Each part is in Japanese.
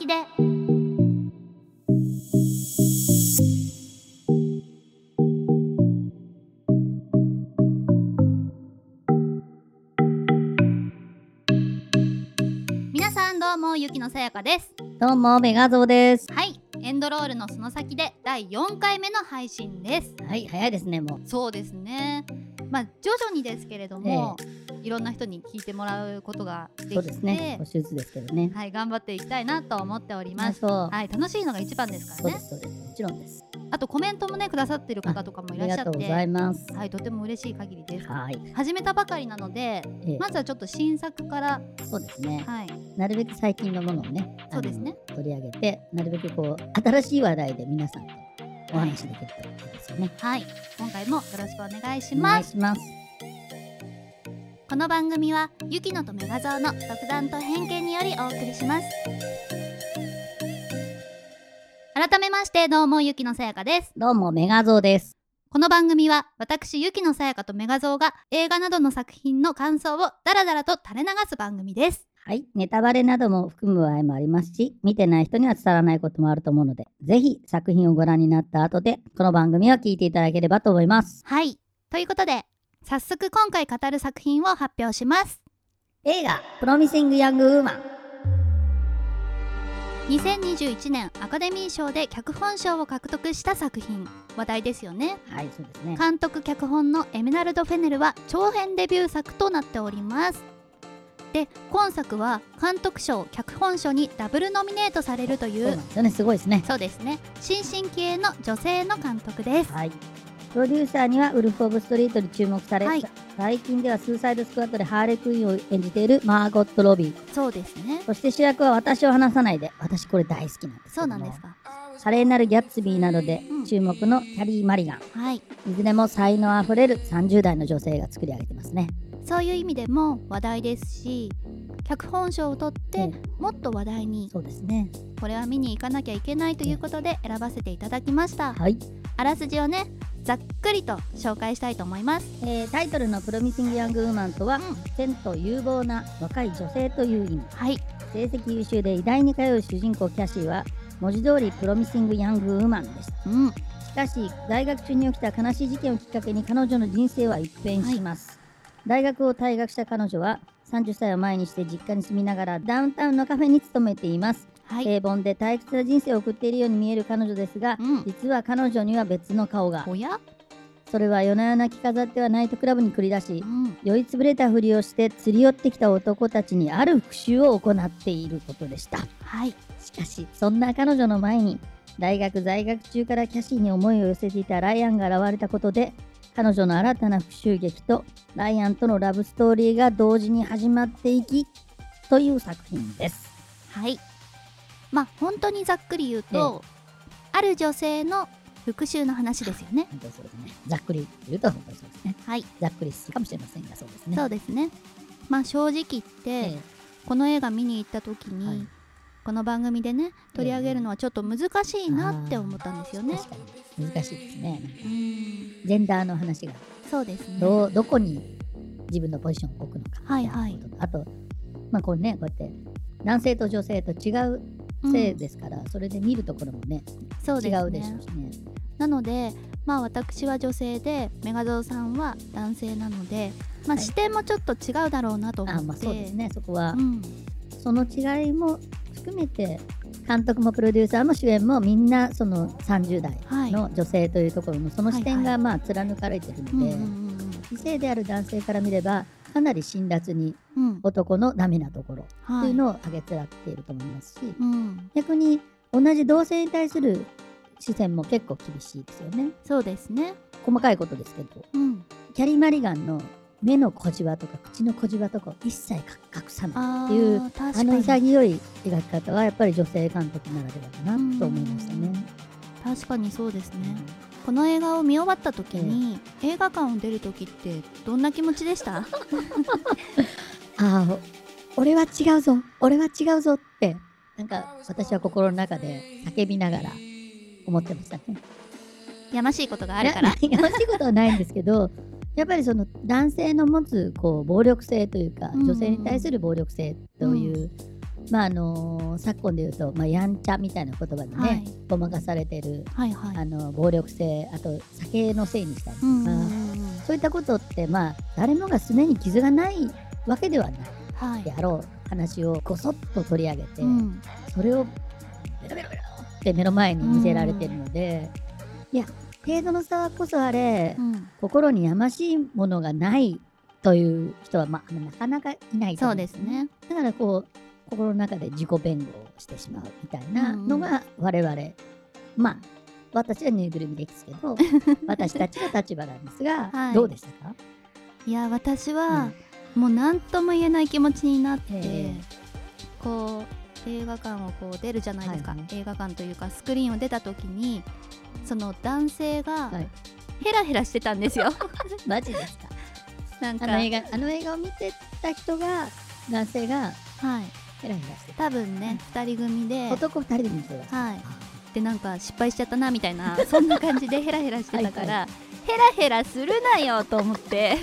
先で。皆さんどうもゆきのさやかです。どうも、メガゾーです。はい。エンドロールのその先で第4回目の配信です。はい、早いですね、もう。そうですね。まあ徐々にですけれども、いろんな人に聞いてもらうことができてそうですね。少しずつですけどね。はい頑張っていきたいなと思っております。はい楽しいのが一番ですからねそうです。もちろんです。あとコメントもねくださってる方とかもあいらっしゃっりがとうございてます。はいとても嬉しい限りですはい。始めたばかりなのでええまずはちょっと新作からそうですね。はいなるべく最近のものをね、そうですね取り上げて、なるべくこう、新しい話題で皆さんとお話しできるといいですよね。はい今回もよろしくお願いしお願ますいします。この番組はゆきのとメガゾーの独断と偏見によりお送りします改めましてどうもゆきのさやかですどうも、メガゾーです。この番組は私ゆきのさやかとメガゾーが映画などの作品の感想をダラダラと垂れ流す番組ですはい。ネタバレなども含む場合もありますし、見てない人には伝わらないこともあると思うので、ぜひ作品をご覧になった後で、この番組を聞いていただければと思います。はいということで早速今回語る作品を発表します映画、プロミシング・ヤング・ウーマン。2021年アカデミー賞で脚本賞を獲得した作品話題ですよねはい、そうですね。監督脚本のエメナルド・フェネルは長編デビュー作となっておりますで今作は監督賞脚本賞にダブルノミネートされるといそううなんですよね。すごいですね。そうですね新進気鋭の女性の監督ですはい。プロデューサーにはウルフ・オブ・ストリートに注目され、はい最近ではスーサイド・スクワットでハーレクイーンを演じているマーゴット・ロビー。そうですねそして主役は私を話さないで。私これ大好きなんですけそうなんですか華麗なるギャッツビーなどでうん注目のキャリー・マリガン。はいいずれも才能あふれる30代の女性が作り上げてますね。そういう意味でも話題ですし脚本賞を取ってえもっと話題にそうですね。これは見に行かなきゃいけないということで選ばせていただきましたはい。あらすじをねざっくりと紹介したいと思いますえータイトルのプロミシング・ヤング・ウーマンとは、うん天と有望な若い女性という意味。はい成績優秀で偉大に通う主人公キャシーは文字通りプロミシング・ヤング・ウーマンでした。うんしかし大学中に起きた悲しい事件をきっかけに彼女の人生は一変します、大学を退学した彼女は30歳を前にして実家に住みながらダウンタウンのカフェに勤めています、はい、平凡で退屈な人生を送っているように見える彼女ですが、うん。実は彼女には別の顔が。おや、それは夜な夜な着飾ってはナイトクラブに繰り出しうん、酔いつぶれたふりをして釣り寄ってきた男たちにある復讐を行っていることでした。はい。しかしそんな彼女の前に大学在学中からキャシーに思いを寄せていたライアンが現れたことで彼女の新たな復讐劇とライアンとのラブストーリーが同時に始まっていきという作品です。はいまあ本当にざっくり言うと、ある女性の復讐の話ですよね本当にそうですね。ざっくり言うと本当にそうですね。はいざっくりするかもしれませんがそうですね。そうですねまあ正直言って、ええこの映画見に行った時に、はいこの番組でね取り上げるのはちょっと難しいなって思ったんですよね。確かに。難しいですね。ジェンダーの話が。そうですね。どうどこに自分のポジションを置くのか。はいはい。あとまあこれねこうやって男性と女性と違う性ですから、それで見るところもねそうですね。違うでしょうしね。なのでまあ私は女性でメガゾーさんは男性なので、まあ、はい。視点もちょっと違うだろうなと思って、あまあそうですね。そこは、うん、その違いも含めて監督もプロデューサーも主演もみんなその30代の女性というところのその視点がまあ貫かれてるので、異性である男性から見ればかなり辛辣に男のダメなところとはい。いうのを挙げつらっていると思いますし、うん、逆に同じ同性に対する視線も結構厳しいですよね。そうですね、細かいことですけどうん、キャリー・マリガンの目の小じわとか口の小じわとかを一切隠さないあっていうー確かあのに潔い描き方はやっぱり女性監督ならではかなと思いましたね。確かにそうですね。この映画を見終わった時に、映画館を出る時ってどんな気持ちでした？ああ俺は違うぞ。俺は違うぞってなんか私は心の中で叫びながら思ってましたね。やましいことがあるから。やましいことはないんですけどやっぱりその男性の持つこう暴力性というかうん女性に対する暴力性というまああの昨今で言うと、まあ、やんちゃみたいな言葉でね、はい。ごまかされてる、はいはい。あの暴力性あと酒のせいにしたりとか、そういったことってまあ誰もがすでに傷がないわけではないはい。であろう話をこそっと取り上げて、うん。それをベロベロベロって目の前に見せられてるので、いや程度の差こそあれ、うん。心にやましいものがないという人は、まあ、なかなかいないとそう思ですね。だからこう心の中で自己弁護をしてしまうみたいなのが我々、まあ私はぬいぐるみですけど私たちの立場なんですが、はい。どうでしたか、いや私は、もう何とも言えない気持ちになって、ええ。こう映画館をこう出るじゃないですか、はい。はい映画館というかスクリーンを出た時にその男性がはい。ヘラヘラしてたんですよ。マジですか？なんか。あの映画あの映画を見てた人が男性がはい。ヘラヘラして多分ね、二人組で。た男二人で。見てたはい。でなんか失敗しちゃったなみたいな そんな感じでヘラヘラしてたからはヘラヘラするなよと思って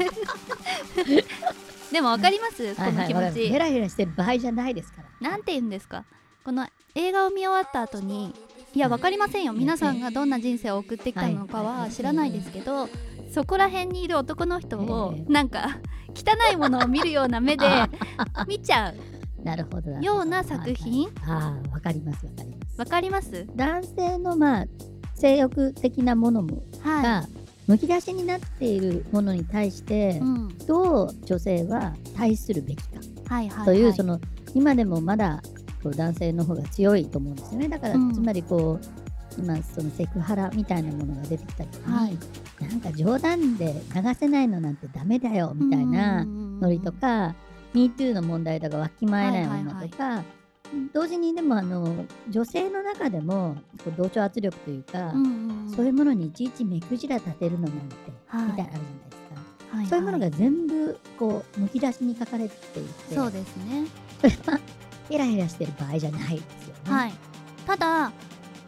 でもわかります、この気持ち、ヘラヘラしてる場合じゃないですから。なんて言うんですか？この映画を見終わった後にいやわかりませんよ。うん。皆さんがどんな人生を送ってきたのかは知らないですけどそこら辺にいる男の人をええ。なんか汚いものを見るような目で 見ちゃう。なるほどような作品。ああわかりますわかります。わかります？男性のまあ性欲的なものもはがむき出しになっているものに対してい、うん、どう女性は対するべきか。はいはいはい。というその今でもまだこう男性の方が強いと思うんですよね。だからうん。つまりこう今そのセクハラみたいなものが出てきた時に、はい。なんか冗談で流せないのなんてダメだよみたいなノリとか、MeToo の問題とかわきまえない女とか、同時にでもあの女性の中でも同調圧力というか、うんうんうん。そういうものにいちいち目くじら立てるのなんて、はい。みたいなのあるじゃないですか、はいそういうものが全部こうむき出しに書かれていてそうですね。それはヘラヘラしてる場合じゃないですよね。はい。ただ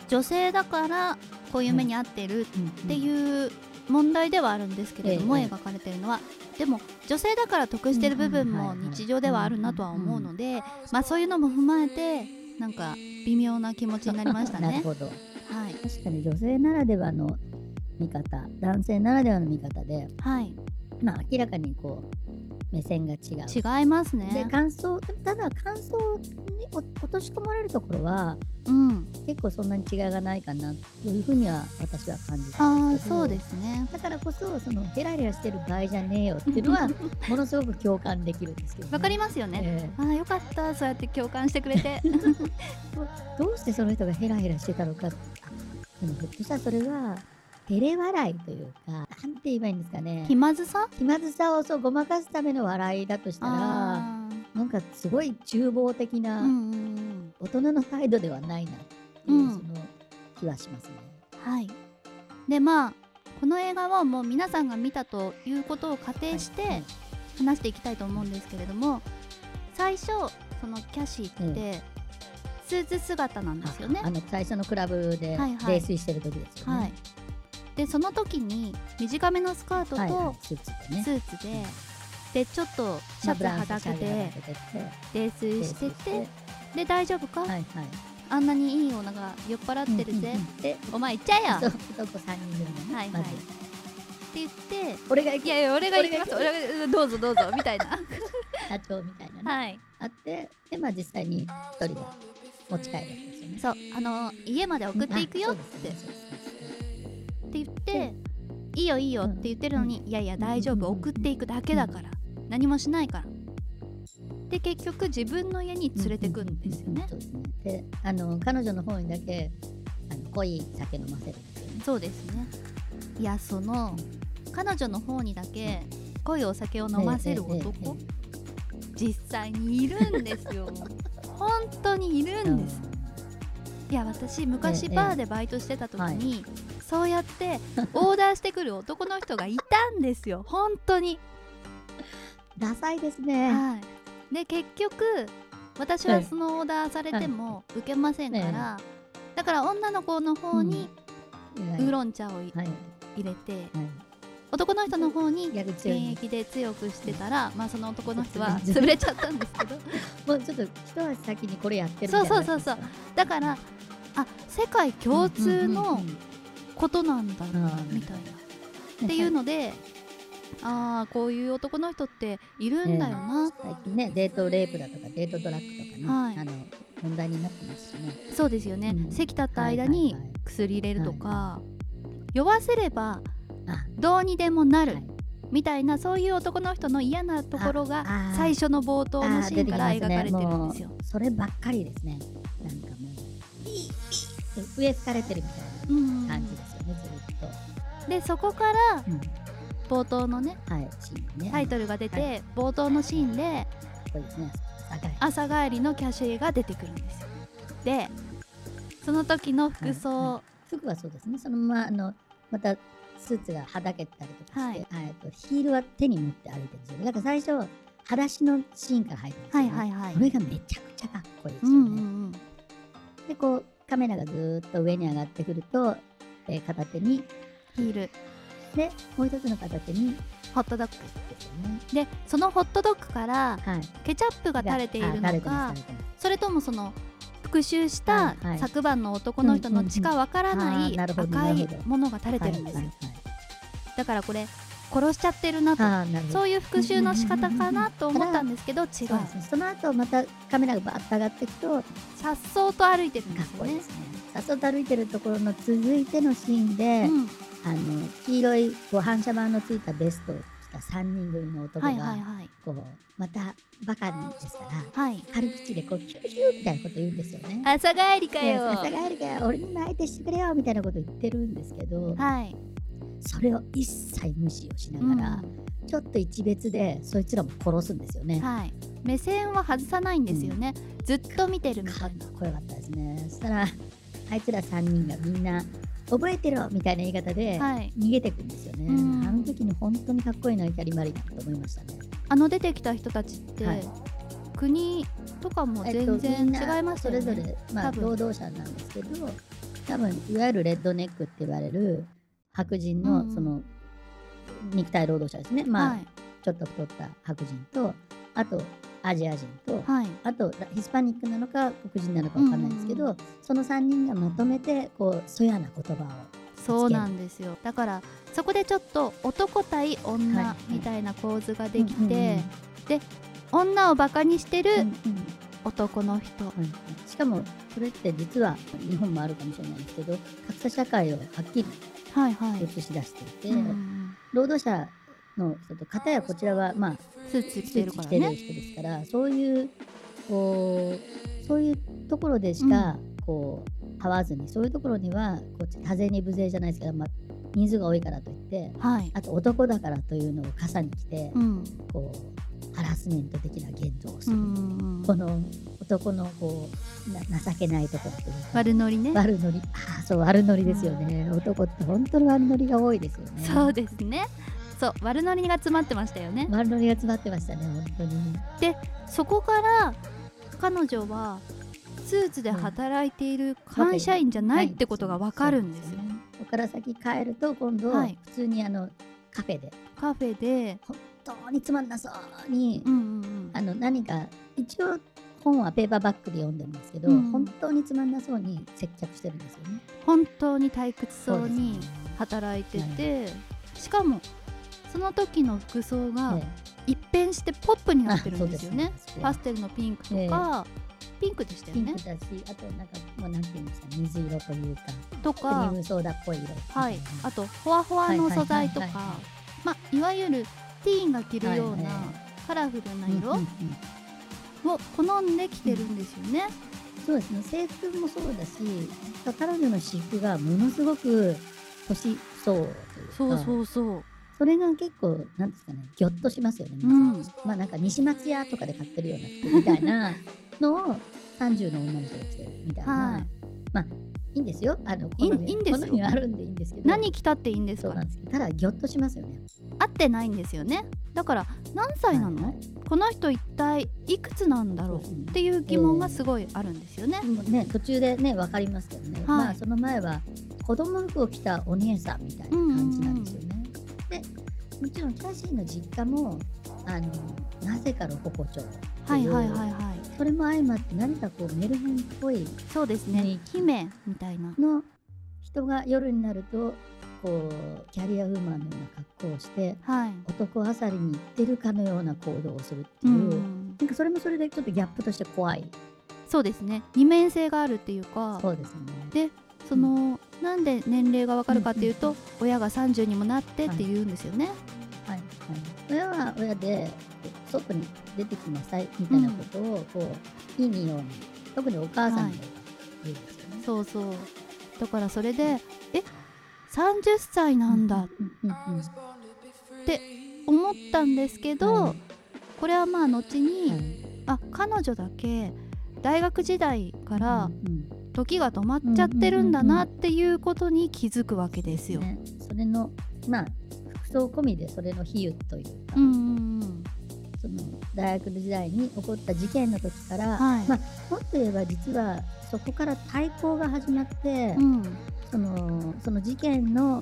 女性だからこういう目に遭ってるうんうんっていう問題ではあるんですけれども、ええ描かれてるのはでも女性だから得してる部分も日常ではあるなとは思うので、まあそういうのも踏まえてなんか微妙な気持ちになりましたね。なるほど。はい、確かに女性ならではの見方男性ならではの見方で、はい、まあ、明らかにこう目線が違う。違いますでね。感想ただ感想にお落とし込まれるところはうん、結構そんなに違いがないかなというふうには私は感じたあそうですね。だからこそそのヘラヘラしてる場合じゃねえよっていうのはものすごく共感できるんですけど、ね、わかりますよね。えああよかったそうやって共感してくれて。え どうしてその人がヘラヘラしてたのかあでもひょっとしたらそれは照れ笑いというかなんて言えばいいんですかね気まずさ？気まずさをそうごまかすための笑いだとしたらあなんかすごい厨房的ーな。大人の態度ではないなっていう、うんその気はしますね。はい。でまあこの映画をもう皆さんが見たということを仮定して、はい話していきたいと思うんですけれども最初そのキャシーって、スーツ姿なんですよねあ。あの最初のクラブで泥酔してる時ですよね。はい、でその時に短めのスカートとスーツでね。スーツで、でちょっとシャツはだけて泥酔しててで大丈夫か、はいはい。あんなにいい女が酔っ払ってるぜ、うんうんお前行っちゃえよ！男三人組。はいはい。まず。言って俺が行いやいや俺が行きます。俺がどうぞどうぞみたいな。社長みたいなね。はい。あって、でまあ実際に一人が持ち帰るわけですよね。そうあの家まで送っていくよって。うでって言っていいよいいよって言ってるのに、いやいや大丈夫うん送っていくだけだから、何もしないから。で結局自分の家に連れてくんですよね、そうですね。で、あの彼女の方にだけあの濃い酒飲ませるんですよね。そうですね。いやその彼女の方にだけ濃いお酒を飲ませる男え実際にいるんですよ。本当にいるえんです。いや私昔ええバーでバイトしてた時に、そうやってオーダーしてくる男の人がいたんですよ。本当に。ダサいですね。はい、で結局私はそのオーダーされても受けませんから、だから女の子の方にウーンロン茶をいはい。入れてはい。男の人の方に現役で強くしてたら、まあ、その男の人は潰れちゃったんですけど。もうちょっと一足先にこれやってるみたいなそうそうそうそう。だからあ世界共通のことなんだみたいな。っていうのでああこういう男の人っているんだよな、最近ねデートレイプだとかデートドラッグとかね、はい。あの問題になってますしね。そうですよね、うん。席立った間にはいはいはい。薬入れるとか、酔わせればあ。どうにでもなる、はい。みたいなそういう男の人の嫌なところが最初の冒頭のシーンから描かれてるんもですよ。うそればっかりですね。なんかもうピーピーって植え付かれてるみたいうんな感じでそこからうん。冒頭のねはいシーンね。タイトルが出て、はい。冒頭のシーンでこれですね。朝帰り。のキャシーが出てくるんですよ。でその時の服装、服はそうですね。そのままあのまたスーツがはだけたりとかして、はい。とヒールは手に持って歩いてるんですよね。だから最初裸足のシーンから入ってるんですよ、はねいはいはい。これがめちゃくちゃかっこいいですうんよね、うんうんでこうカメラがずーっと上に上がってくると、えー片手にヒール。でもう一つの片手にホットドッグでね。でそのホットドッグからはい。ケチャップが垂れているのかそれともその復讐した昨晩の男の人の血かわからない赤ないものが垂れてるんです。だからこれ殺しちゃってるなと。そういう復讐の仕方かなと思ったんですけど違う。その後またカメラがバーッと上がっていくとさっそうと歩いてるんですね。さっそうと歩いてるところの続いてのシーンで、うんあの黄色いこう反射板のついたベストを着た3人組の男が、はいはいはい。こうまたバカにですからはい。軽口でこうキューキューみたいなこと言うんですよね。朝帰りかよ。朝帰りかよ俺にも相手してくれよみたいなこと言ってるんですけど、はい。それを一切無視をしながら、ちょっと一瞥でそいつらも殺すんですよね。はい。目線は外さないんですよね。ずっと見てるみかったいな。こよかったですね。そしたらあいつら3人がみんな覚えてろみたいな言い方ではい。逃げてくんですよね。うん。あの時に本当にかっこいいなキャリマリンと思いましたね。あの出てきた人たちって、はい。国とかも全えっと然違いますよね、それぞれ、まあ、労働者なんですけど多分いわゆるレッドネックって言われる白人のうん。その肉体労働者ですね、まあ、はい。ちょっと太った白人とあとアジア人と、はい。あとヒスパニックなのか黒人なのかわかんないですけど、うんその3人がまとめてこうそやな言葉を。そうなんですよ。だからそこでちょっと男対はい。女みたいな構図ができて、うんうんうん。女をバカにしてるうんうん。男の人、はい。しかもそれって実は日本もあるかもしれないですけど格差社会をはっきりはいはい、映し出していて、うんうん。労働者の人と片やこちらはまあスーツ着スてる人ですからそういうこうそういうところでしか、こう会わずにそういうところにはこう多勢に無勢じゃないですけど、まあ、人数が多いからといってはい、あと男だからというのを傘に来て、うん。こうハラスメント的な言動をする、うんうんこの男のこうな情けないところというか悪ノリね。悪ノリ。ああそう悪ノリですよね、男って本当に悪ノリが多いですよね。そうですねそう悪ノリが詰まってましたよね。悪ノリが詰まってましたね本当に。そこから彼女はスーツで働いている会社員じゃないってことがわかるんですよ。ね。ここから先帰ると今度、はい。普通にあのカフェで。カフェで、本当につまんなそうに、うんうんうん。あの何か一応本はペーパーバッグで読んでるんですけど、うん本当につまんなそうに接客してるんですよね。本当に退屈そうに働いてて、しかもその時の服装がえ一変してポップになってるんですよね。パステルのピンクとか、ピンクでしたよね。ピンク。だし、あとなんかもうなんていうんですか水色というかとか。ームソーダっぽい色はい。あとフワフワの素材とか。まあいわゆるティーンが着るようなカラフルな色を好んで着てるんですよね。そうですね。制服もそうだし彼女の私服がものすごく年相応というか。そうそうそう。それが結構なんですかねギョッとしますよね、うん。まあなんか西松屋とかで買ってるような服みたいな のを30の女の人が着てるみたいな、はい。まあいいんですよ。あのいいんですよ。あるんでいいんですけど。何着たっていいんですか？らそうなんですけどただギョッとしますよね。合ってないんですよね。だから何歳なの、はいこの人一体いくつなんだろう？っていう疑問がすごいあるんですよね。もうね途中でね分かりますけどね、はい。まあその前は子供服を着たお姉さんみたいな感じなんですよね。でもちろんキャシーの実家もあのなぜかロココ町はいはいはいはい。それも相まって何かこうメルヘンっぽいそうですね。姫みたいな。の人が夜になるとこうキャリアウーマンのような格好をしてはい。男あさりに行ってるかのような行動をするってう。いう、ん。なんかそれもそれでちょっとギャップとして怖い。そうですね。二面性があるっていうか。そうですね。でその、なんで年齢がわかるかっていうと、親が30にもなってって言うんですよね、はい。はい、親は親で外に出てきなさいみたいなことをこう、意味ように特にお母さんが言うんですよね。そうそう。だからそれでえ30歳なんだ。うんうんうんって思ったんですけど、はいこれはまあ後に、はい。あ彼女だけ大学時代からうん時が止まっちゃってるんだなっていうことに気づくわけですよ。ね、それのまあ服装込みでそれの比喩というか、うんうん。うんその大学時代に起こった事件の時から、はい。まあ、もっと言えば実はそこから対抗が始まって、うん。そのその事件の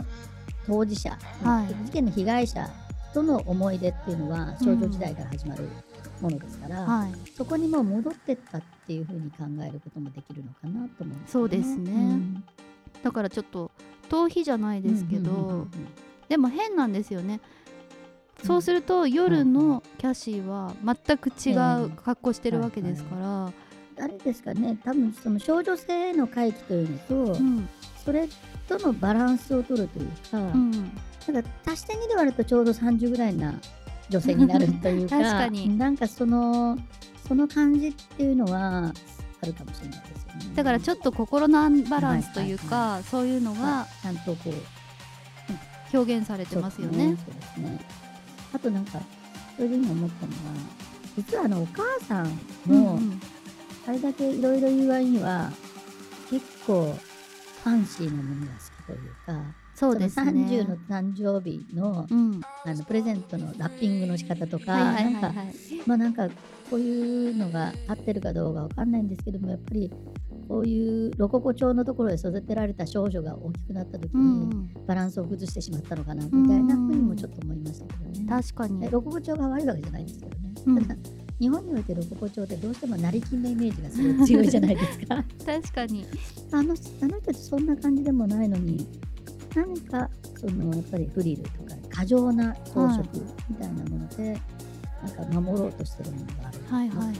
当事者、はい。事件の被害者との思い出っていうのは少女時代から始まるものですから、はい、そこにもう戻ってったっていうふうに考えることもできるのかなと思うんですよそうですね。だからちょっと逃避じゃないですけど、うんうんうんうん。でも変なんですよね。そうすると夜のキャシーは全く違う格好してるわけですから、あれですかね。多分その少女性への回帰というのと、うん。それとのバランスを取るというか、うん、なんか足して2で割るとちょうど30ぐらいな女性になるというか 確かに。なんかそのその感じっていうのはあるかもしれないですよね。だからちょっと心のアンバランスというか、はいそういうのまがあちゃんとこう表現されてますよね。そうですね。あとなんかそれで今思ったのは実はあのお母さんも、あれだけいろいろ言う割には結構ファンシーなものが好きというかそうですね。その30の誕生日のうん、あのプレゼントのラッピングの仕方とか、はいはいはいなんかはい。まあなんかこういうのが合ってるかどうかわかんないんですけどもやっぱりこういうロココ調のところで育てられた少女が大きくなった時うにバランスを崩してしまったのかなみたいなふうにもちょっと思いましたけどね。確かにえ。ロココ調が悪いわけじゃないんですけどね。うんただ日本においてロココ調ってどうしても成金のイメージがすごい強いじゃないですか。確かに。あのあの人たちそんな感じでもないのに何かそのやっぱりフリルとか過剰な装飾みたいなもので、なんか守ろうとしてるものがあるはいはい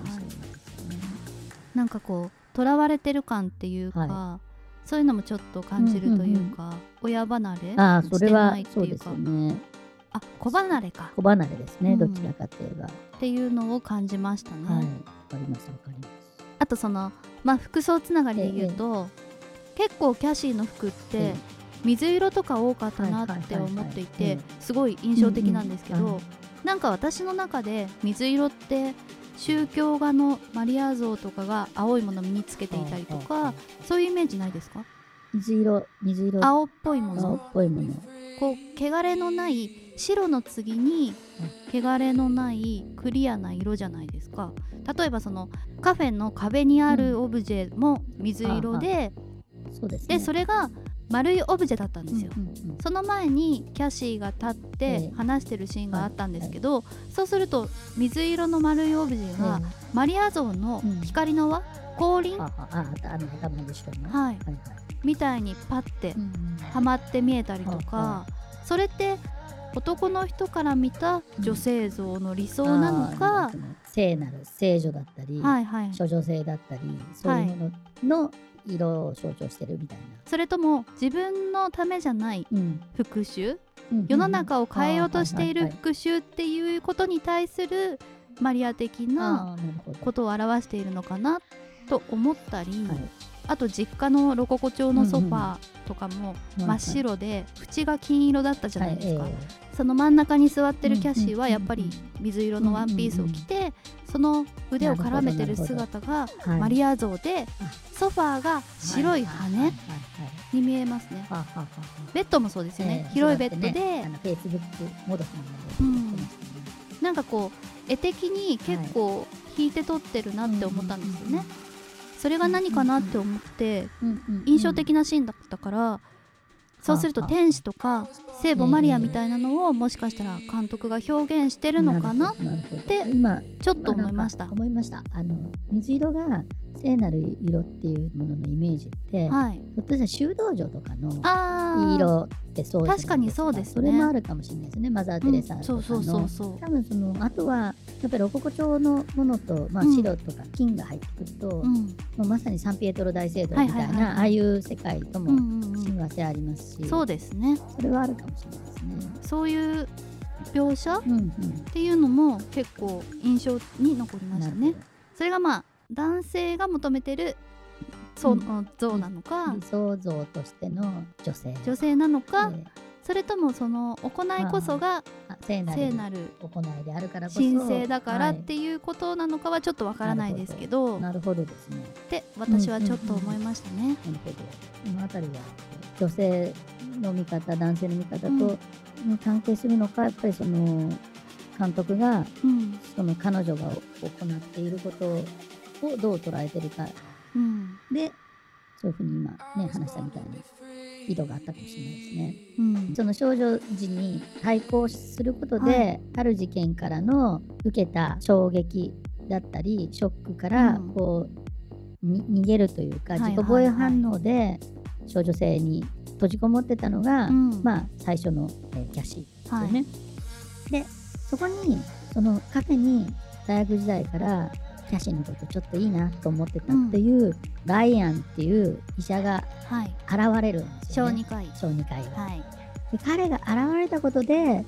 なんかこう囚われてる感っていうか、はそういうのもちょっと感じるというか、親離れああそれはしてないっていうか。そうですよね。あ子離れか。小離れですね、うん。どちらかといえば。っていうのを感じましたね。はい、わかりますわかります。あとそのまあ服装つながりで言うと、結構キャシーの服って、ええ水色とか多かったなって思っていてすごい印象的なんですけど、なんか私の中で水色って宗教画のマリア像とかが青いものを身につけていたりとかそういうイメージないですか？水色、水色、青っぽいも青っのぽいもの。こう汚れのない白の次に汚れのないクリアな色じゃないですか。例えばそのカフェの壁にあるオブジェも水色で、そうですね。でそれが丸いオブジェだったんですよ、うんうんうん。その前にキャシーが立っえてえ話してるシーンがあったんですけど、そうすると水色の丸いオブジェがマリア像の光の輪？光輪？あああああの頭の後ろの。はい。はいはい。みたいにパッてうんはまって見えたりとはかそれって男の人から見た女性像の理想なのか？その聖なる聖女だったり、はいはい。処女性だったり、そういうものの色を象徴してるみたいな。それとも自分のためじゃないうん。復讐？うん世の中を変えようとしている復讐っていうことに対するマリア的はいなことを表しているのかな？と思ったり、はい。あと実家のロココ調のソファーとかも真っ白で縁が金色だったじゃないですか、はいその真ん中に座ってるキャシーはうんやっぱり水色のワンピースを着てその腕を絡めてる姿がマリア像でソファーが白い羽に見えますね。ベッドもそうですよね。えー広いベッドで。あのフェイスブックもやってましたねなんかこう絵的に結構引いて撮ってるなって思ったんですよね。それが何かなって思って印象的なシーンだったからそうするとはあ天使とか聖母マリアみたいなのをもしかしたら監督が表現してるのかなって今ちょっと思いました。思いました。あの水色が聖なる色っていうもののイメージって、はい。ひょっとしたら修道女とかの色ってそうじゃない確かにそうですね。それもあるかもしれないですねマザー・テレサうんとかの、そうそうそうそう。多分そのあとはやっぱりロココ調のものと、まあ、うん。白とか金が入ってくると、うん。もうまさにサンピエトロ大聖堂みたいな、ああいう世界ともうんうんうん。親和性ありますし、そうですね。それはあるかもしれないですね。そういう描写っうんうん。ていうのも結構印象に残りましたね。それがまあ男性が求めてるそ像なのほかど理想像としての女性。女性なのか、ええ。それともその行いこそがあ聖なる行いであるからこそ。神聖だからっはていうことなのかはちょっとわからないですけど、いなるほどですね。って私はちょっと思いましたね。なるほど。このあたりは女性の見方、男性の見方と、関係するのか、やっぱりその監督がうん。その彼女が行っていることをどう捉えてるか。うん。で、そういうふうに今ね話したみたいに意図があったかもしれないですね。うん。その少女時に対抗することで、はある事件からの受けた衝撃だったりショックからうん。こう、に逃げるというか自己防衛反応で少女性に閉じこもってたのが、うん。まあ最初の、えーキャシーですよはね。でそこにそのカフェに大学時代からキャシーのことちょっといいなと思ってたっていう、ライアンっていう医者がはい。現れるんですよね。小児科医。小児科医が。はい。で彼が現れたことで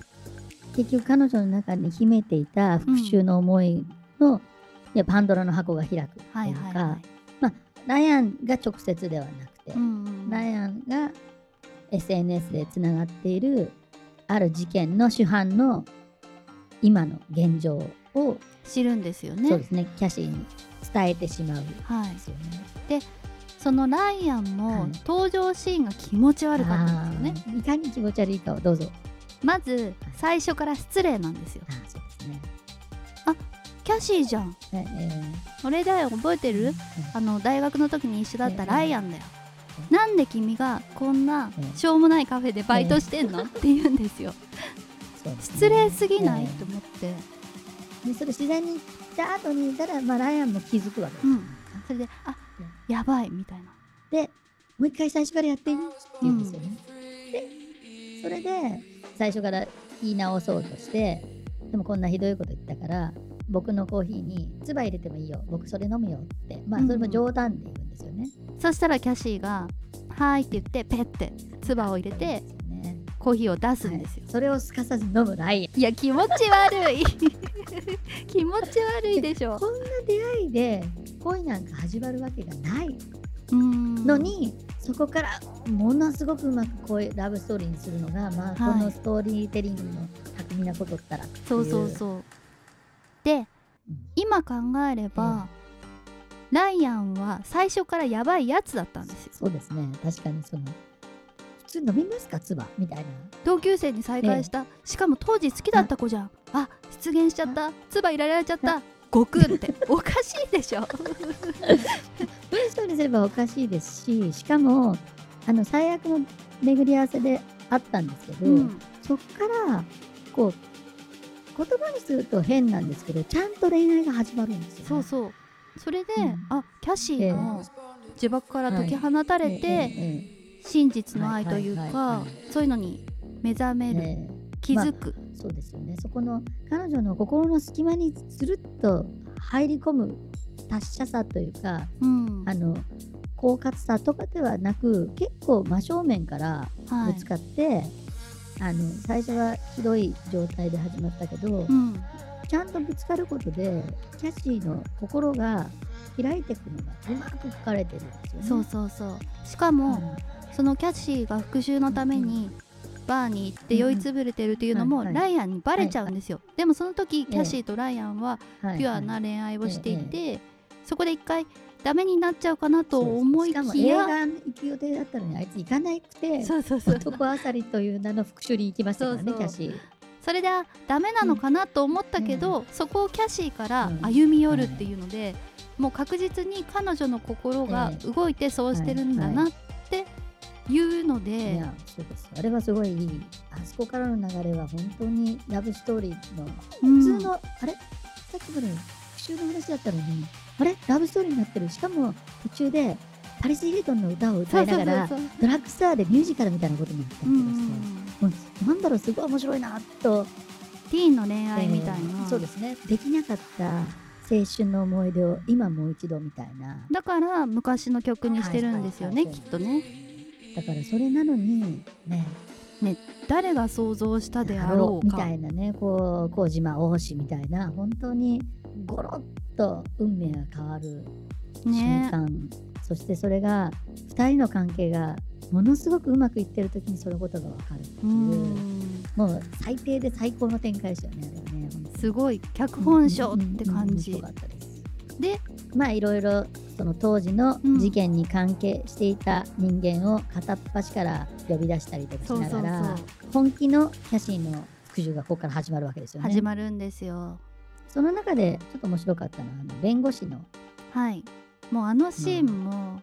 結局彼女の中に秘めていた復讐の思いの、いやパンドラの箱が開くというか、はいはいはいライアンが直接ではなくて、うんうんライアンが SNS でつながっているある事件の主犯の今の現状を、知るんですよそうねですね。キャシーに伝えてしまうんはい。で。そのライアンもはい。登場シーンが気持ち悪かったんですよね。いかに気持ち悪いかをどうぞ。まず最初から失礼なんですよ。あーそうですね。キャシーじゃん。ええ。俺だよ。覚えてえるあの大学の時に一緒だったええ。ライアンだよ。えなんで君がこんなええ。しょうもないカフェでバイトしてんの？って言うんですよ。失礼すぎない？えと思って。えでそれ自然に行った後にいたら、まあ、ライアンも気づくわけです、うん。それであやばいみたいな。でもう一回最初からやっていいって言うんですよね、でそれで最初から言い直そうとしてでもこんなひどいこと言ったから僕のコーヒーに唾入れてもいいよ。僕それ飲むよって。まあうんそれも冗談で言うんですよね、そしたらキャシーが「はーい」って言ってペッて唾を入れてね。コーヒーを出すんですよ、それをすかさず飲むライアン。い、や気持ち悪い 気持ち悪いでしょ。こんな出会いで恋なんか始まるわけがない。のに、そこからものすごくうまくこういうラブストーリーにするのが、まあ、はい。このストーリーテリングの巧みなことったらそうそうそう。でうん。今考えれば、ライアンは最初からやばいやつだったんですよ。そうですね。確かにその飲みますか？唾？みたいな。同級生に再会した、しかも当時好きだった子じゃん。あ出現しちゃった。唾入れられちゃった。ごくんって。おかしいでしょ。文章にすればおかしいですししかもあの最悪の巡り合わせであったんですけど、うん。そっからこう言葉にすると変なんですけどちゃんと恋愛が始まるんですよ、ね、そうそう。それで、うん。あキャシーの呪縛から解き放たれて、えええ真実の愛というかはいはいはいはい。そういうのに目覚める、ええ。え気づく、そうですよね。そこの彼女の心の隙間にスルッと入り込む達者さというかうん。あの狡猾さとかではなく結構真正面からはい。ぶつかって、あの最初はひどい状態で始まったけど、うん、ちゃんとぶつかることでキャシーの心が開いていくのがうまく書かれてるんですよね。そうそうそう。しかも、そのキャシーが復讐のためにバーに行って酔いつぶれてるっていうのもライアンにバレちゃうんですよ、でもその時キャシーとライアンはうんピュアな恋愛をしていえて、そこで一回ダメになっちゃうかなと思いきや行く予定だったのにあいつ行かなくてそうそうそう。男あさりという名の復讐に行きましたからねキャシー。それであダメなのかなと思ったけど、そこをキャシーからうん。歩み寄るっていうので、もう確実に彼女の心が動いてそうしてるんだなっていうのいでやそうです。あれはすごいいい。あそこからの流れは本当にラブストーリーのうん。普通の、あれ？さっきまで復讐の話だったのにあれ？ラブストーリーになってる。しかも途中でパリス・ヒルトンの歌を歌いながらドラッグスターでミュージカルみたいなことになったりうんうとかして、んなんだろうすごい面白いなと、ティーンの恋愛みたいえな、ーそうですね。できなかった青春の思い出を今もう一度みたいな。だから昔の曲にしてるんですよね、きっとねだからそれなのにね。誰が想像したであろうみたいなねこう麹島大橋みたいな本当にゴロッと運命が変わる瞬ね間、そしてそれが2人の関係がものすごくうまくいってる時にそのことが分かるっていう。う、ん。もう最低で最高の展開ですよねあれはねすごい。脚本賞って感じ。うんうんうんでまあいろいろその当時のうん。事件に関係していた人間を片っ端から呼び出したりとかしながら本気のキャシーの復讐がここから始まるわけですよね。始まるんですよ。その中でちょっと面白かったのはあの弁護士のはい。もうあのシーンも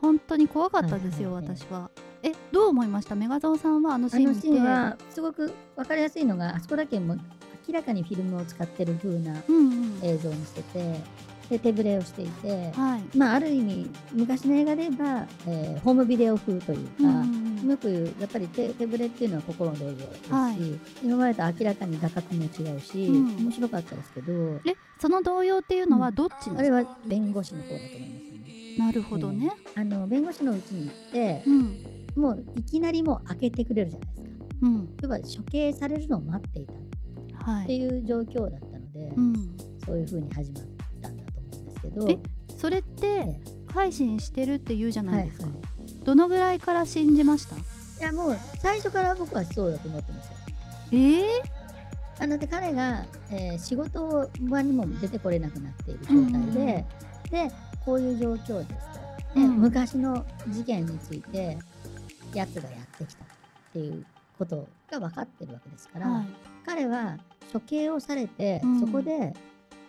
本当に怖かったですよ、私は。えどう思いました？メガゾーさんはあのシーン見てシーンはすごく分かりやすいのがあそこだけもう明らかにフィルムを使ってる風なうんうん映像にしててで手ぶれをしていて、はい。まあ、ある意味昔の映画で言えば、えーホームビデオ風というか、うんよく言うやっぱり手手ぶれっていうのは心の動揺ですし、はい。今までと明らかに画角も違うし、うん。面白かったですけどえその動揺っていうのはどっちなんあれは弁護士の方だと思いますよね。なるほどね、あの弁護士のうちに行ってうん。もういきなりもう開けてくれるじゃないですか。うん。要は処刑されるのを待っていたっはい、てい。う状況だったので、うん、そういう風に始まったんだと思うんですけど。えそれってえ改心してるって言うじゃえないですか、はいはい。どのぐらいから信じました？いやもう最初から僕はそうだと思ってますよ。えー、あので彼が、えー仕事場にも出てこれなくなっている状態で、でこういう状況ですと。で、うん昔の事件についてやつがやってきたっていうことが分かってるわけですから、はい。彼は処刑をされて、うん。そこで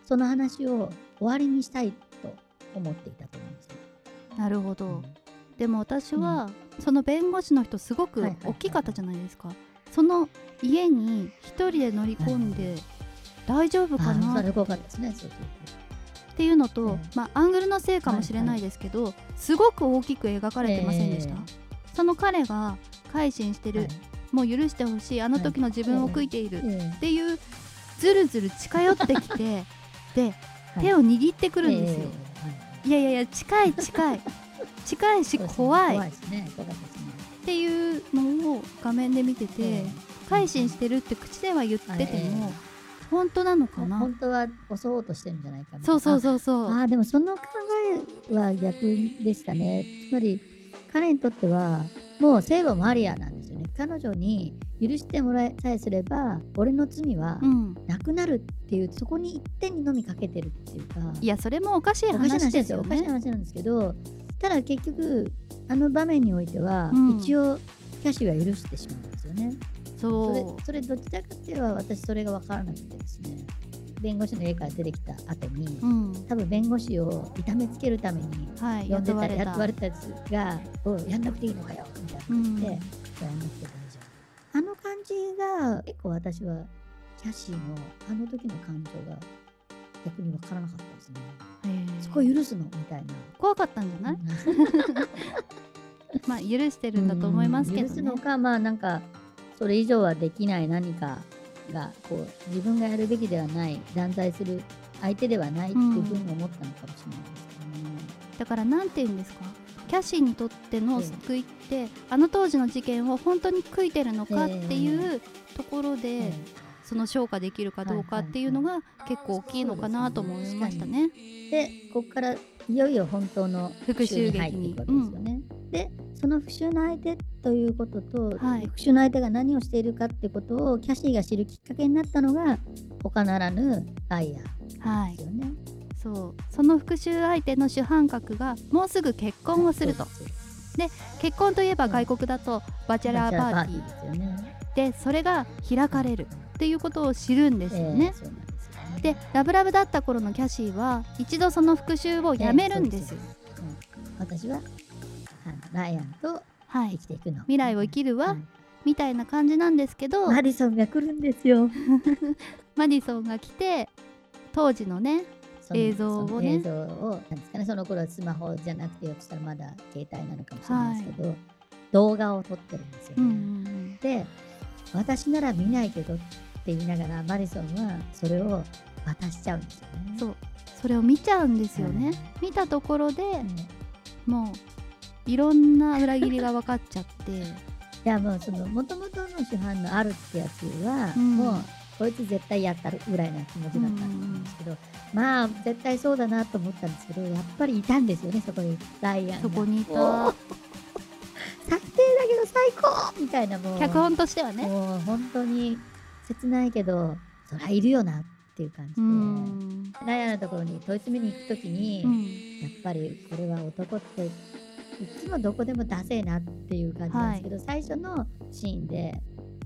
その話を終わりにしたいと思っていたと思うんですよ。なるほど。でも私は、その弁護士の人すごくはいはいはい大きかったじゃないですか、その家に一人で乗り込んで大丈夫あかな？っあそれ良かったですね。そうそうていうのと、ええまあアングルのせいかもしれないですけど、すごく大きく描かれてませんでした、えその彼が改心してる、はい。もう許してほしいあの時の自分を悔いているえ。っていうずるずる近寄ってきて 手を握ってくるんですよ、い。いやいやいや近い近い。近い し怖い。ね。怖かっ。ていうのを画面で見てて、ええ。改心してるって口では言ってても、え本当なのかな？ほ本当は襲おうとしてるんじゃないかな。そうそうそうそう。ああーでもその考えは逆でしたね。つまり彼にとってはもう聖母マリアなん彼女に許してもらえさえすれば俺の罪はうん。なくなるっていうそこに一点にのみかけてるっていうか。いやそれもおかしい話ですよおかしいね話なんですけどただ結局あの場面においては、うん。一応キャシーは許してしまうんですよね。それそそれどちらかっていうと私それが分からなくてですね。弁護士の家から出てきた後に、ううん。多分弁護士を痛めつけるためにはい呼んでた雇われた。雇われたやつが「おいやんなくていいのかよ」みたいなうん。言って、やんなくて大丈夫あの感じが結構私はキャシーのあの時の感情が逆に分からなかったですね。そこ許すのみたいな。怖かったんじゃない、まあ許してるんだと思いますけどね許すのかまあなんかそれ以上はできない何かがこう自分がやるべきではない断罪する相手ではないっていうふうに思ったのかもしれないですけどね。だからなんて言うんですか？キャシーにとっての救いって、あの当時の事件を本当に悔いてるのかっていうところで、えその消化できるかどうかっていうのが結構大きいのかなと思いましたね。えでここからいよいよ本当の復讐劇に。入っていくわけですよね。でその復讐の相手ということと、はい。復讐の相手が何をしているかってことをキャシーが知るきっかけになったのが他ならぬライアですよね。そう。その復讐相手の主犯格がもうすぐ結婚をすると。です結婚といえば外国だとバチェラーパーティ。ー。でそれが開かれるっていうことを知るんですよね。でラブラブだった頃のキャシーは一度その復讐をやめるんです私はライアンとはい。生きていくの、未来を生きるわ、はいみたいな感じなんですけど。マディソンが来るんですよ。マディソンが来て当時のね映像をね。その映像をなんですかね。その頃はスマホじゃなくてよくしたらまだ携帯なのかもしれないですけど、動画を撮ってるんですよね、うんうんで私なら見ないけどって言いながらマディソンはそれを渡しちゃうんですよね。そう。それを見ちゃうんですよね、うん。見たところでうん。もういろんな裏切りが分かっちゃって。いやもうその元々の主犯のあるってやつは、うん。もうこいつ絶対やったるぐらいな気持ちだったんですけど、まあ絶対そうだなと思ったんですけどやっぱりいたんですよねそこに。ライアンが。そこにいおたー最低だけど最高みたいなもう。脚本としてはね。もう本当に切ないけどそりゃいるよなっていう感じうで、ん。ライアンのところに問い詰めに行く時に、うん。やっぱりこれは男っていつもどこでもダセえなっていう感じなんですけど、最初のシーンで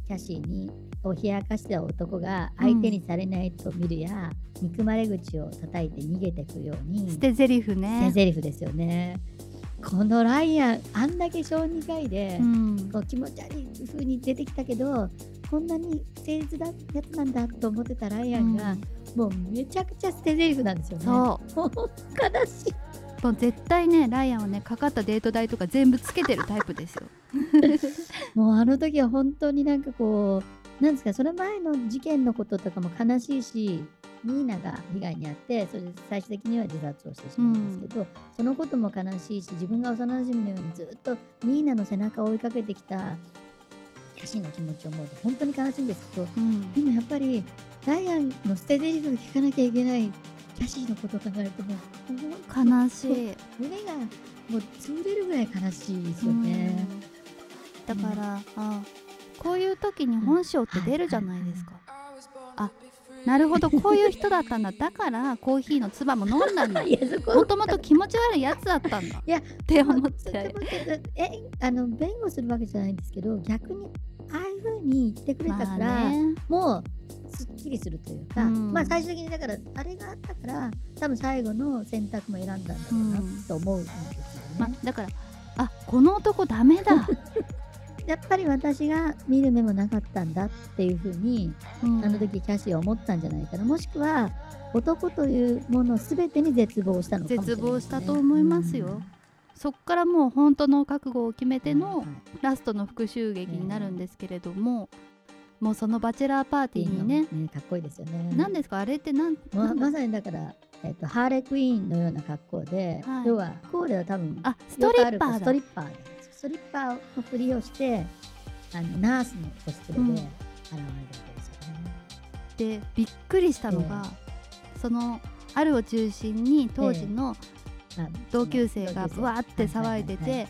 キャシーにを冷やかした男が相手にされないと見るや、憎まれ口を叩いて逃げてくように捨て台詞捨ねて台詞ですよね。このライアンあんだけ小児科医で、うんこう気持ち悪い風に出てきたけどこんなに誠実なやつなんだと思ってたライアンが、もうめちゃくちゃ捨て台詞なんですよね。そもう 悲しい。うもう絶対ねライアンはねかかったデート代とか全部つけてるタイプですよ もうあの時は本当になんかこうなんですかその前の事件のこととかも悲しいしニーナが被害に遭ってそれで最終的には自殺をしてしまうんですけど、そのことも悲しいし自分が幼馴染のようにずっとニーナの背中を追いかけてきたキャシーの気持ちを思うと本当に悲しいんですけどうん。でもやっぱりライアンの捨て台詞を聞かなきゃいけないキャシーのことを考えるともう悲しい。胸がもう潰れるぐらい悲しいですよね。うん。だから、あこういう時に本性って出るじゃないですか、あなるほど。こういう人だったんだ。だからコーヒーの唾も飲んだんだ。もともと気持ち悪いやつだったんだ。いやって思って。えあの弁護するわけじゃないんですけど逆にああいう風に言ってくれたから、まあね。もうすっきりするというか、うん。まあ最終的にだからあれがあったから多分最後の選択も選んだんだろうなうんと思うんですよね。まだからあこの男ダメだ、やっぱり私が見る目もなかったんだっていう風にうん。あの時キャシーは思ったんじゃないかな。もしくは男というもの全てに絶望したのかもしれないね、絶望したと思いますよ。そっからもう本当の覚悟を決めてのラストの復讐劇になるんですけれども、もうそのバチェラーパーティーにね、かっこいいですよね。何ですか？あれってなんままさにだから、えっとハーレクイーンのような格好で、はい。要はコーデは多分あストリッパーだ。ストリッパーでストリッパーのふりをしてあのナースのコスプレでうん。現れるわけですよね。でびっくりしたのが、そのあるを中心に当時のあ同級生が同級生。ブワーって騒いでて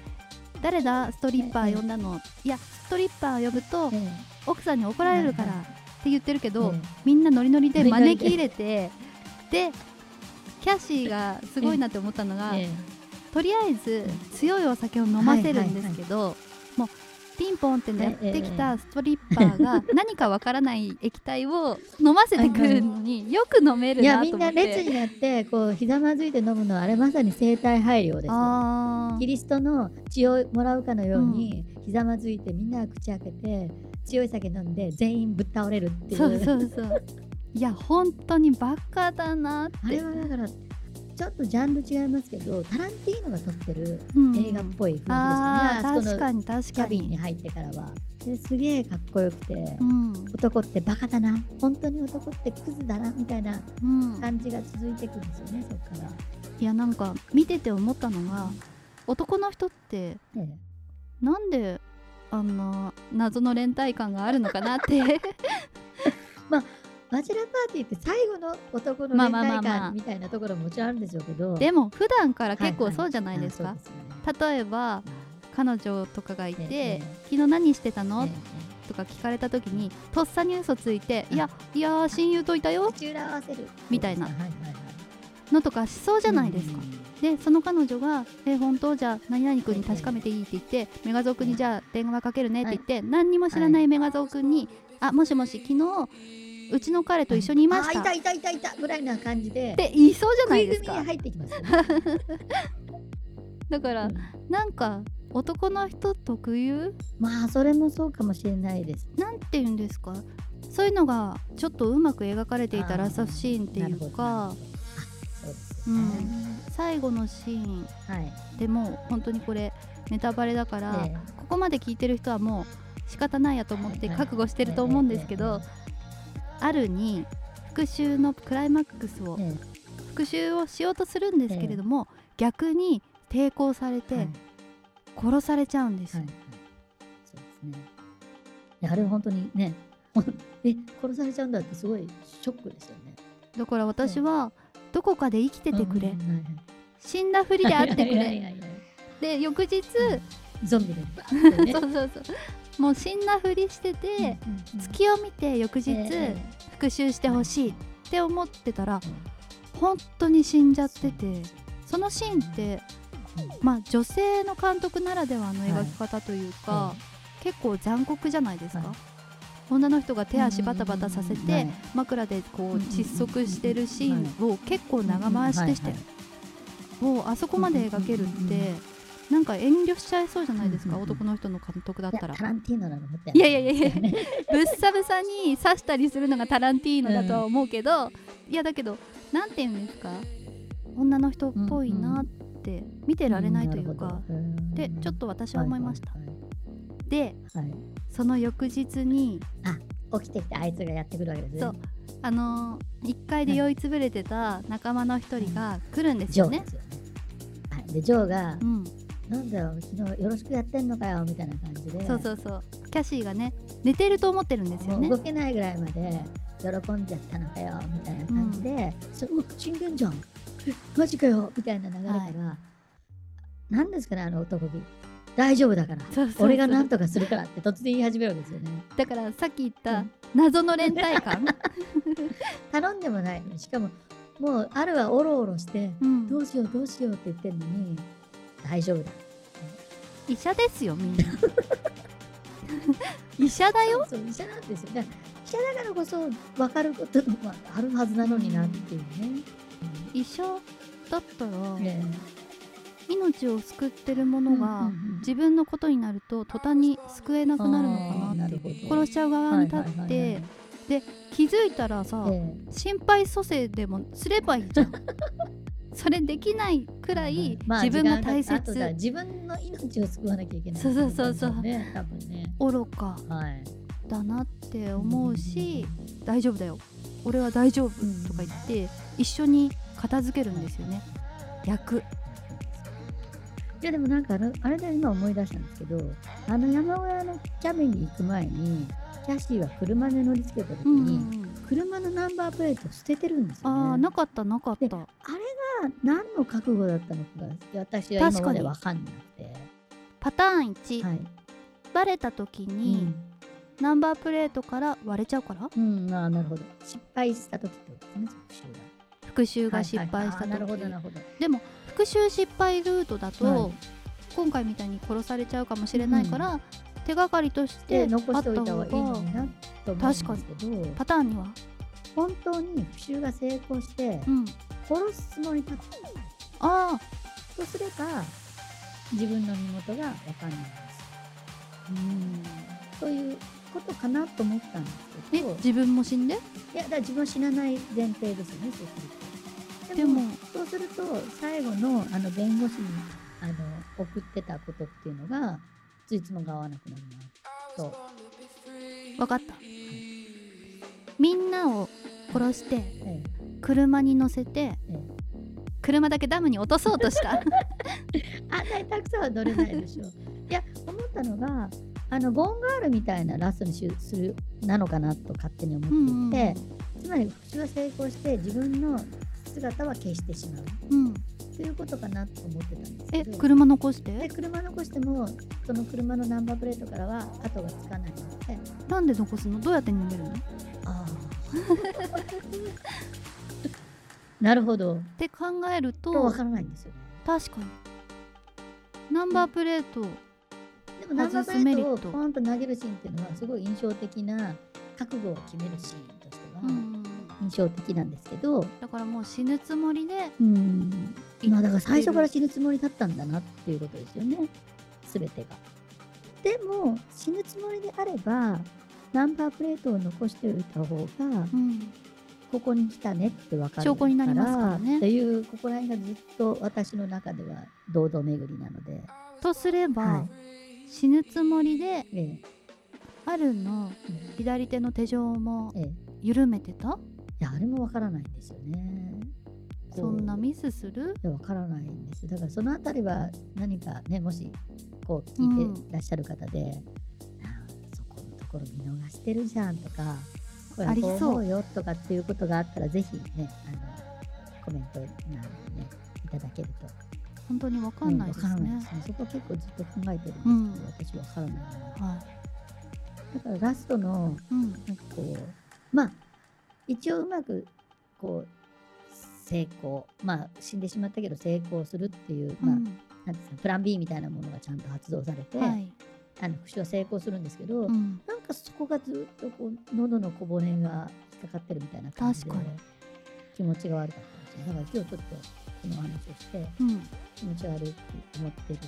誰だ？ストリッパー呼んだの？いやストリッパー呼ぶとえ奥さんに怒られるからはいって言ってるけえどえみんなノリノリで。招き入れてでキャシーがすごいなって思ったのがええとりあえず強いお酒を飲ませるんですけどもうピンポンってやってきたストリッパーが 何かわからない液体を飲ませてくるのによく飲めるいやなと思って。みんな列になってこうひざまずいて飲むのはあれまさに生体配慮ですキリストの血をもらうかのように、ひざまずいてみんなが口開けて強い酒飲んで全員ぶっ倒れるっていう。ーそうそうそう。いや本当にバカだなって。あれはだからちょっとジャンル違いますけどタランティーノが撮ってるうん。映画っぽい雰囲気ですよね、あーあそこの確かに確かキャビンにに入ってからは。ですげえかっこよくて、うん。男ってバカだな。本当に男ってクズだなみたいなうん。感じが続いていくんですよねそっから、いやなんか見てて思ったのが男の人ってえなんであんな謎の連帯感があるのかなって バチェラーパーティーって最後の男のまあ連帯まあまあ。まあ感みたいなところももちろんあるんでしょうけど。でも普段から結構はいはい。そうじゃないですか、あそうですよね。例えば彼女とかがいて、ええ昨日何してたの、えとか聞かれた時にとっさに嘘ついて、いやいやー親友といたえよ口裏合わせる。みたいな。はいはいはいのとかしそうじゃないですか、うん。でその彼女が「え本当？じゃあ何々君に確かめていい?」って言って「メガゾー君にじゃあ電話かけるね」って言って、何にも知らない。メガゾー君に「あもしもし昨日うちの彼と一緒にいました」あっいたいたいたいた。ぐらいな感じで。て言いそうじゃないですか。入ってきますよね。だから、うん。なんか男の人特有？まあそれもそうかもしれないです。なんて言うんですか？そういうのがちょっとうまく描かれていたラストシーンっていうか、うん、最後のシーン。はい。でも本当にこれネタバレだから、えここまで聞いてる人はもう仕方ないやと思ってはい覚悟してると思うんですけど、あるに復讐のクライマックスをえ復讐をしようとするんですけれども、逆に抵抗されえてはい。殺されちゃうんです。よはい、はい、そうですね。あれ本当にね え殺されちゃうんだってすごいショックですよね。だから私はどこかで生きててくれ、死んだふりであってくれ。で翌日ゾンビで そうそうそうもう死んだふりしてて、月を見て翌日、え復讐してほしいって思ってたらえ本当に死んじゃっててそのシーンってまあ女性の監督ならではの描き方というか、は結構残酷じゃないですか、はい。女の人が手足バタバタさせて、はい枕でこううん窒息してるシーンを結構長回しでしたよ、もうあそこまで描けるってなんか遠慮しちゃいそうじゃないですか、うんうんうん。男の人の監督だったら。いやタランティーノなのいいやいやいやいや。ぶっさぶさに刺したりするのがタランティーノだとは思うけど、いやだけどなんて言うんですか？女の人っぽいなって見てられないというか、でちょっと私は思いました、はいではい。はい。その翌日に起きてきてあいつがやってくるわけですね。そう。あのー、1階で酔いつぶれてた仲間の一人が来るんですよね。ジョーで。すよね。はい。でジョーがうん、なんだよ昨日よろしくやってんのかよみたいな感じで。そうそうそう。キャシーがね寝てると思ってるんですよね。動けないぐらいまで喜んじゃったのかよみたいな感じで、それうわ死んでんじゃん。えマジかよみたいな流れから、なんですかねあの男気。大丈夫だから。俺が何とかするからって突然言い始めるわけですよね。だからさっき言ったうん。謎の連帯感、頼んでもないしかももうあるはおろおろしてうん。どうしようどうしようって言ってんのに大丈夫だ医者ですよみんな。医者だよ。そう医者なんですよ。ね医者だからこそ分かることもあるはずなのになっていうね、医者だったらね命を救ってるものがうんうんうん。自分のことになると途端に救えなくなるのかなって。殺しちゃう側に立っはいはいはいてはい。気づいたらさえ。心肺蘇生でもすればいいじゃんそれできないくらいまあ自分が大時間あ自分の命を救わなきゃいけないそうそうそうそう。ね多分ね。愚かはい。だなって思うし大丈夫だよ。俺は大丈夫うんとか言って一緒に片付けるんですよね。役。いやでもなんかあれで今思い出したんですけどあの山小屋のキャビンに行く前にキャシーは車で乗り付けた時うんうんうに、ん。車のナンバープレートを捨ててるんですよ、ね、ああなかったなかった。であれが何の覚悟だったのかが私は今まで分かんなくて、パターン1、はい。バレた時に、ナンバープレートから割れちゃうから？うん、うん、あーなるほど。失敗した時ってことですね復復讐が失敗した時、はいはいあーなるほどなるほど。でも復讐失敗ルートだと、はい。今回みたいに殺されちゃうかもしれないから、手がかりとしてで残しておいた方がいいのがになと思うんですけどパターンには、本当に復讐が成功してうん、殺すつもりだった。ああ。とすれば自分の身元が分かんないんです。ということかなと思ったんですけど。え自分も死んで？いやだから自分は死なない前提ですよねそうすると。でもそうすると最後のあの弁護士にあの送ってたことっていうのがついつまが合わなくなるなと、分かった。みんなを殺してえ車に乗せてええ。車だけダムに落とそうとした。え あんなにたくさんは乗れないでしょいや思ったのがあのボンガールみたいなラストにしするなのかなと勝手に思うんうんっていて、つまり復讐は成功して自分の姿は消してしまう。うんということかなと思ってたんですえけど。車残しでて車残してもその車のナンバープレートからは後がつかないので。なんで残すの？どうやって逃げるの？っあ。なるほど。て考えるととわからないんですよ。ね確かに。ナンバープレートでもナンバープレートをポンと投げるシーンっていうのはすごい印象的な覚悟を決めるシーンとしてはうん。印象的なんですけど、だからもう死ぬつもりでうんまあだから最初から死死ぬつもりだったんだなっていうことですよね。全てが。でも死ぬつもりであればナンバープレートを残しておいた方がうんここに来たねって分かる証拠になりますからね。っていうここら辺がずっと私の中では堂々巡りなので、とすれば、は死ぬつもりでええ。あるの左手の手錠もええ、い緩めてた？やあれも分からないんですよね。そんなミスする？いや分からないんです。だからそのあたりは何かねもしこう聞いてらっしゃる方で、ああそこのところ見逃してるじゃんとかこれはありそうこう思うよとかっていうことがあったらぜひねあのコメントなどねいただけると。本当にわかんないですうんわからないねで。すね。そこは結構ずっと考えてるんですけど、うん。私は分からないな。はだからラストのい。うん。なんかこうまあ一応うまくこう成功まあ死んでしまったけど成功するっていう、まあうんなんですかプラン B みたいなものがちゃんと発動されて、はい。あの復讐は成功するんですけど、うん。なんかそこがずっとこう喉の小骨が引っかかってるみたいな感じで確かに気持ちが悪かったんですよだから今日ちょっとこの話をしてうん。気持ち悪く思ってる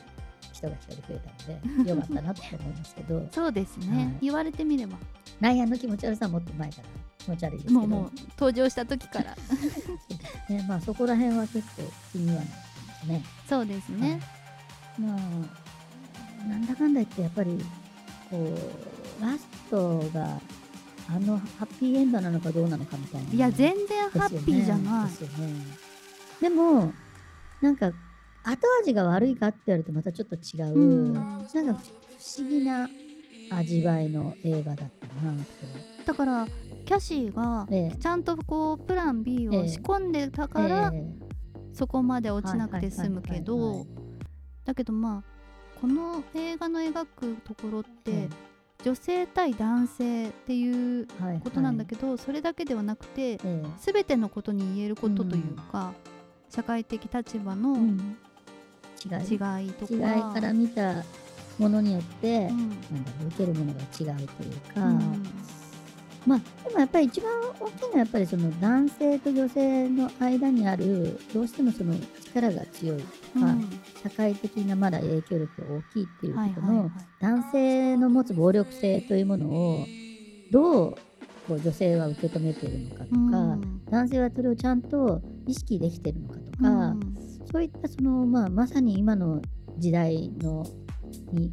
人が一人増えたので よかったなと思いますけどそうですね。はい言われてみれば。ライアンの気持ち悪さはもっと前から気持ち悪いですけどもうもう登場した時から。ねまあそこら辺は結構気にはなりますね。そうですね。まあなんだかんだ言ってやっぱりこうラストがあのハッピーエンドなのかどうなのかみたいな。いや全然ハッピーじゃない。ですよね。でもなんか後味が悪いかって言われるとまたちょっと違う、うん。なんか不思議な味わいの映画だったなと。だからキャシーがええ。ちゃんとこうプラン B を仕込んでたからえそこまで落ちなくて済むけどはいだけどまあこの映画の描くところっえて女性対男性っていうことなんだけどそれだけではなくてええ。全てのことに言えることというか社会的立場のうん違い違いとか。違いから見たものによって、うんなんだろう受けるものが違うというか、うん。まあでもやっぱり一番大きいのはやっぱりその男性と女性の間にあるどうしてもその力が強いとか、うん。社会的なまだ影響力が大きいっていうはいことの男性の持つ暴力性というものをどうこう女性は受け止めているのかとか、うん。男性はそれをちゃんと意識できているのかとか、うんそういったその、まあ、まさに今の時代のに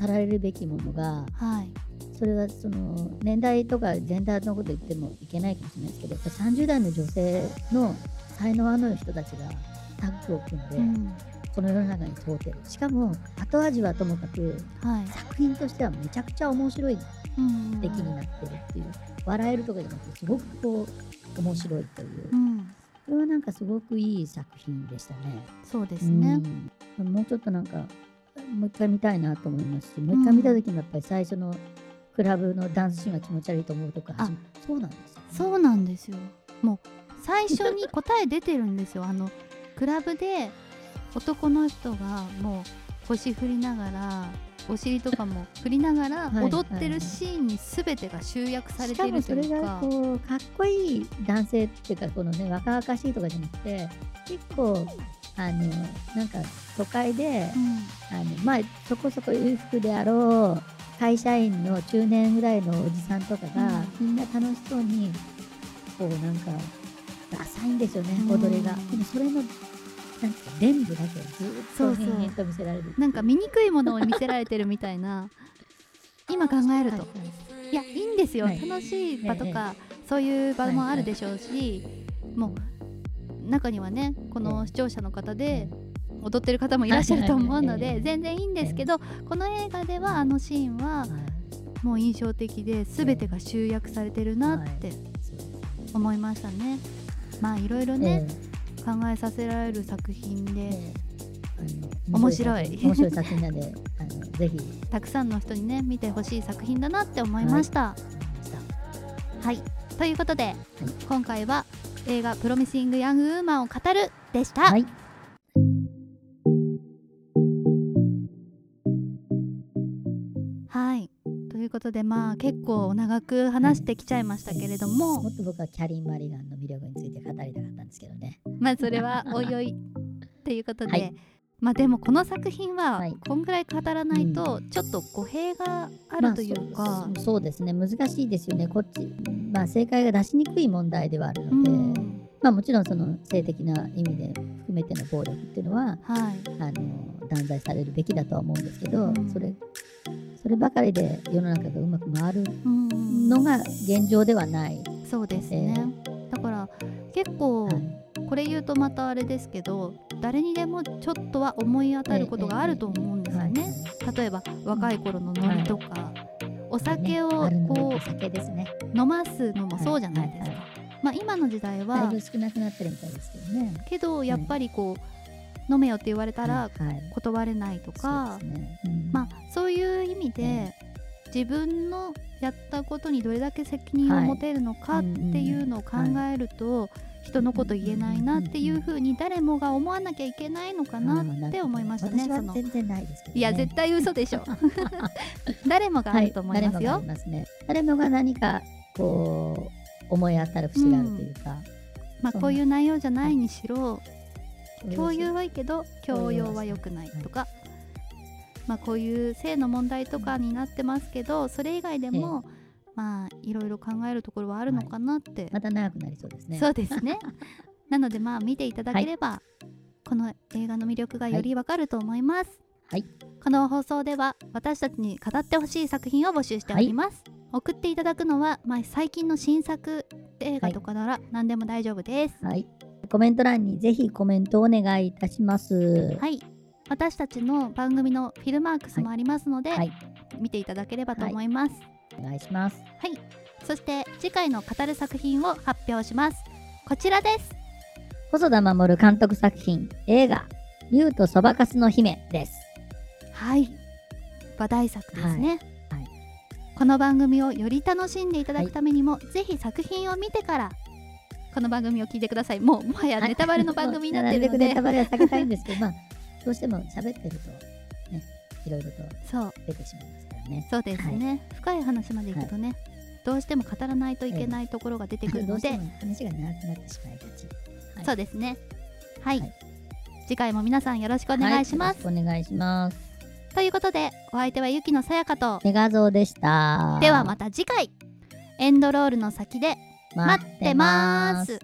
語られるべきものがはい。それはその年代とかジェンダーのこと言ってもいけないかもしれないですけどやっぱ30代の女性の才能ある人たちがタッグを組んで、うん。この世の中に通ってる。しかも後味はともかくはい。作品としてはめちゃくちゃ面白いうん出来になってるっていう笑えるとかじゃなくてすごくこう面白いという。うん。これはなんかすごくいい作品でしたね。そうですね。うん。もうちょっとなんかもう一回見たいなと思いますしもう一回見た時もやっぱり最初のクラブのダンスシーンが気持ち悪いと思うとかあそうなんですよ、ね、そうなんですよ。もう最初に答え出てるんですよ。あのクラブで男の人がもう腰振りながらお尻とかも振りながらはい踊ってるシーンに全てが集約されているしかもそれというかがこうかっこいい男性っていうかこのね若々しいとかじゃなくて結構あのなんか都会でうん。あのまあそこそこ裕福であろう会社員の中年ぐらいのおじさんとかが、みんな楽しそうにこうなんかダサいんですよね、うん。踊りが。でもそれのなんか全部だけずっそうそうと延々と見せられるなんか醜いものを見せられてるみたいな。今考えると、はいい、やいいんですよ、はい。楽しい場とか、そういう場もあるでしょうし、もう中にはねこの視聴者の方で踊ってる方もいらっしゃると思うので全然いいんですけどこの映画ではあのシーンははい。もう印象的で全てが集約されてるなって思いましたね。まあいろいろね、考えさせられる作品で面白い。面白い作品なんで あのぜひ。たくさんの人にね見てほしい作品だなって思いました。はい、ということで、今回は映画「プロミシング・ヤング・ウーマン」を語るでした。はい。はい。ということでまあ結構長く話してきちゃいましたけれども、もっと僕はキャリン・マリガンの魅力について語りたかったんですけどね。まあそれはおいおい。ということで、はい。まあでもこの作品ははい。こんぐらい語らないとちょっと語弊があるというか、まあそうですね。難しいですよね。こっちまあ正解が出しにくい問題ではあるので、うんまあもちろんその性的な意味で含めての暴力っていうのははい。あの断罪されるべきだとは思うんですけど、うん。それそればかりで世の中がうまく回るうん。のが現状ではない。そうですね、だから結構はい。これ言うとまたあれですけど誰にでもちょっとは思い当たることがあると思うんですよね。例えば若い頃のノリとか、お酒をこお酒ですね。う飲ますのもそうじゃないですか。はまあ今の時代だいはぶ少なくなってるみたいですけどね。けどやっぱりこう飲めよって言われたら断れないとかまあそういう意味で自分のやったことにどれだけ責任を持てるのかっていうのを考えると人のこと言えないなっていうふうに誰もが思わなきゃいけないのかなって思いましたね。全然ないですけど、ね。いや絶対嘘でしょ。誰もがあると思いますはい、誰もがね。誰もが何かこう思い当たる節があるというか、まあこういう内容じゃないにしろ共共有はいいけど教養は良くないとか、まあこういう性の問題とかになってますけどそれ以外でも、まあいろいろ考えるところはあるのかなって、また長くなりそうですね。そうですね。なのでまあ見ていただければ、この映画の魅力がよりわかると思います、はい。この放送では私たちに語ってほしい作品を募集しております、送っていただくのは、まあ、最近の新作映画とかなら何でも大丈夫です。はい。コメント欄にぜひコメントをお願いいたします。はい。私たちの番組のフィルマークスもありますので、はい。見ていただければと思います、お願いします。はい、そして次回の語る作品を発表します。こちらです。細田守監督作品映画「竜とそばかすの姫」です。はい。話題作ですね、はいはいこの番組をより楽しんでいただくためにも、ぜひ作品を見てからこの番組を聞いてください。もうもはやネタバレの番組になってるのなるべくネでタバレは避けたいんですけど、まあ、どうしても喋ってると、ね、いろいろとそう。出てしまいますからね。そうですね、深い話までいくとね、どうしても語らないといけないところが出てくるので、話が長くなってしまいがち。はい。そうですね。はい、はい。次回も皆さんよろしくお願いします、お願いします。ということでお相手はゆきのさやかとメガゾーでした。ではまた次回エンドロールの先で待ってます